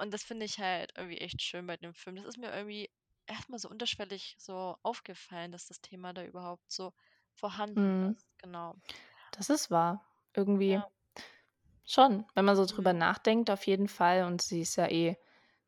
und das finde ich halt irgendwie echt schön bei dem Film. Das ist mir irgendwie erst mal so unterschwellig so aufgefallen, dass das Thema da überhaupt so vorhanden Mhm. ist, genau. Das ist wahr. Irgendwie Ja. Schon, wenn man so drüber Mhm. nachdenkt, auf jeden Fall. Und sie ist ja eh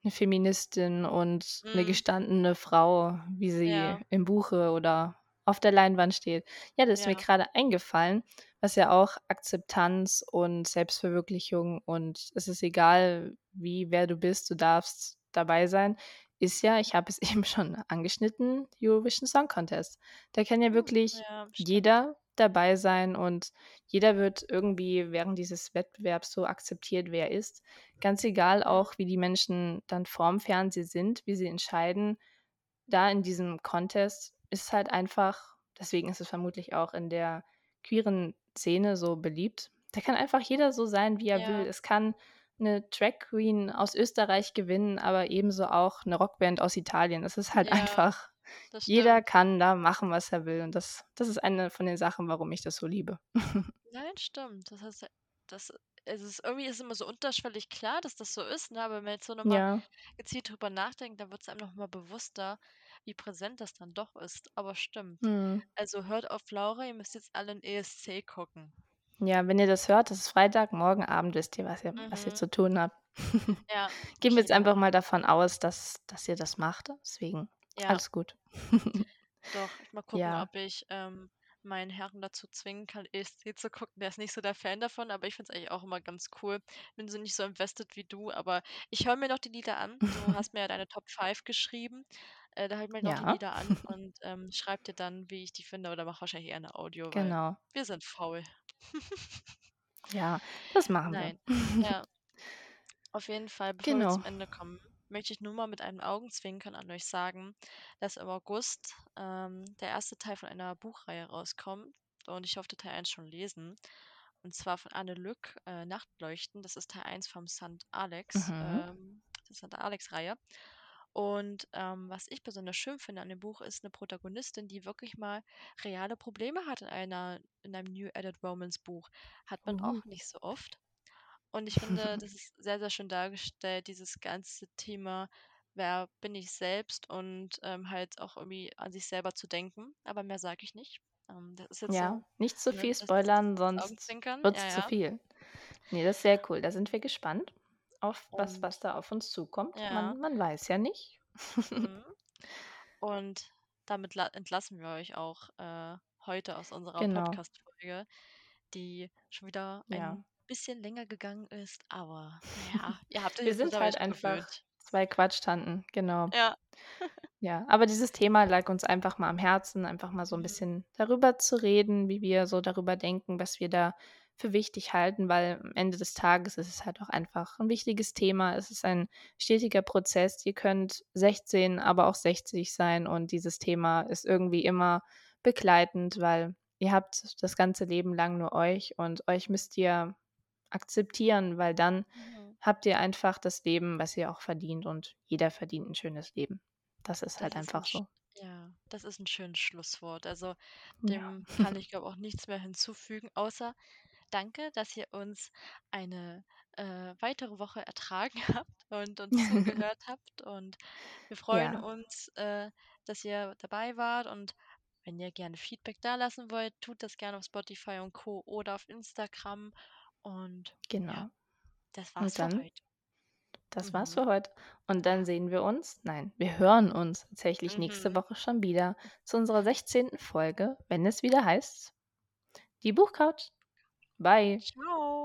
'ne Feministin und Mhm. gestandene Frau, wie sie Ja. im Buche oder auf der Leinwand steht. Ja, das ist mir Ja. grade eingefallen, was ja auch Akzeptanz und Selbstverwirklichung und es ist egal, wie wer du bist, du darfst dabei sein, ist ja ich habe es eben schon angeschnitten, Eurovision Song Contest. Da kann ja Hm, wirklich ja, jeder dabei sein und jeder wird irgendwie während dieses Wettbewerbs so akzeptiert, wie er ist. Ganz egal auch, wie die Menschen dann vorm Fernseher sind, wie sie entscheiden. Da in diesem Contest ist halt einfach deswegen ist es vermutlich auch in der queeren Szene so beliebt. Da kann einfach jeder so sein, wie er will. Ja. Es kann 'ne Drag Queen aus Österreich gewinnen, aber ebenso auch 'ne Rockband aus Italien. Es ist halt Ja, einfach jeder kann da machen, was er will und das das ist eine von den Sachen, warum ich das so liebe. Nein, stimmt. Das du das es ist irgendwie ist immer so unterschwellig klar, dass das so ist, ne? Aber wenn man jetzt so noch mal Ja. gezielt drüber nachdenkt, dann wird's einem noch mal bewusster, wie präsent das dann doch ist. Aber stimmt. Mhm. Also, hört auf Laura, ihr müsst jetzt alle 'n ESC gucken. Ja, wenn ihr das hört, das ist Freitag, morgen Abend wisst ihr, was ihr was ihr Mhm. zu tun habt. Ja, Gehen wir jetzt einfach mal davon aus, dass dass ihr das macht, deswegen Ja. alles gut. Doch, mal gucken, Ja. ob ich, ähm, meinen Herren dazu zwingen kann, ESC zu gucken. Der ist nicht so der Fan davon, aber ich finde es eigentlich auch immer ganz cool. Bin so nicht so invested wie du, aber ich höre mir noch die Lieder an. Du hast mir ja deine Top 5 geschrieben. Äh, da höre ich mir noch die Ja. Lieder an und, ähm, schreibe dir dann, wie ich die finde oder mache wahrscheinlich eher 'ne Audio, Genau. wir sind faul. Ja, das machen wir. Nein. Ja. Auf jeden Fall, bevor wir Genau. zum Ende kommen, möchte ich nur mal mit einem Augenzwinkern an euch sagen, dass im August, ähm, der 1. Teil von einer Buchreihe rauskommt und ich durfte Teil 1 schon lesen. Und zwar von Anne Lück, äh, „Nachtleuchten“. Das ist Teil 1 vom St. Alex Mhm. ähm, der St. Alex-Reihe. Und, ähm, was ich besonders schön finde an dem Buch, ist 'ne Protagonistin, die wirklich mal reale Probleme hat in einer in einem New Adult Romance Buch. Hat man Oh. auch nicht so oft. Und ich finde, das ist sehr, sehr schön dargestellt, dieses ganze Thema, wer bin ich selbst und, ähm, halt auch irgendwie an sich selber zu denken, aber mehr sage ich nicht. Ähm, das ist jetzt Ja, so, nicht zu ne, viel spoilern, sonst Augenzwinkern. wird's Ja, zu ja. viel. Ne, das ist sehr cool. Da sind wir gespannt auf was Und was da auf uns zukommt. Ja. Man man weiß ja nicht. Mhm. Und damit la entlassen wir euch auch, äh, heute aus unserer Genau. Podcast-Folge, die schon wieder Ja. Ein bisschen länger gegangen ist, aber na ja, ihr habt euch Wir sind halt einfach gewöhnt. 2 Quatschtanten, genau. Ja. Ja, aber dieses Thema lag uns einfach mal am Herzen, einfach mal so 'n Mhm. bisschen darüber zu reden, wie wir so darüber denken, was wir da für wichtig halten, weil am Ende des Tages ist es halt auch einfach 'n wichtiges Thema. Es ist ein stetiger Prozess. Ihr könnt 16, aber auch 60 sein und dieses Thema ist irgendwie immer begleitend, weil ihr habt das ganze Leben lang nur euch und euch müsst ihr akzeptieren, weil dann Mhm. habt ihr einfach das Leben, was ihr auch verdient und jeder verdient 'n schönes Leben. Das ist Das halt ist einfach sch so. ja, das ist 'n schönes Schlusswort. Also, Ja. dem kann ich, glaube auch nichts mehr hinzufügen, außer danke, dass ihr uns eine, äh, weitere Woche ertragen habt und uns zugehört habt und wir freuen Ja. uns, äh, dass ihr dabei wart und wenn ihr gerne Feedback dalassen wollt, tut das gerne auf Spotify und Co. oder auf Instagram und ja, Genau. das war's Und für dann heute. das war's Mhm. für heute. Und dann Ja. sehen wir uns nein, wir hören uns tatsächlich nächste Mhm. Woche schon wieder zu unserer 16. Folge, wenn es wieder heißt: „Die Buchcouch“. Bye. Tschau.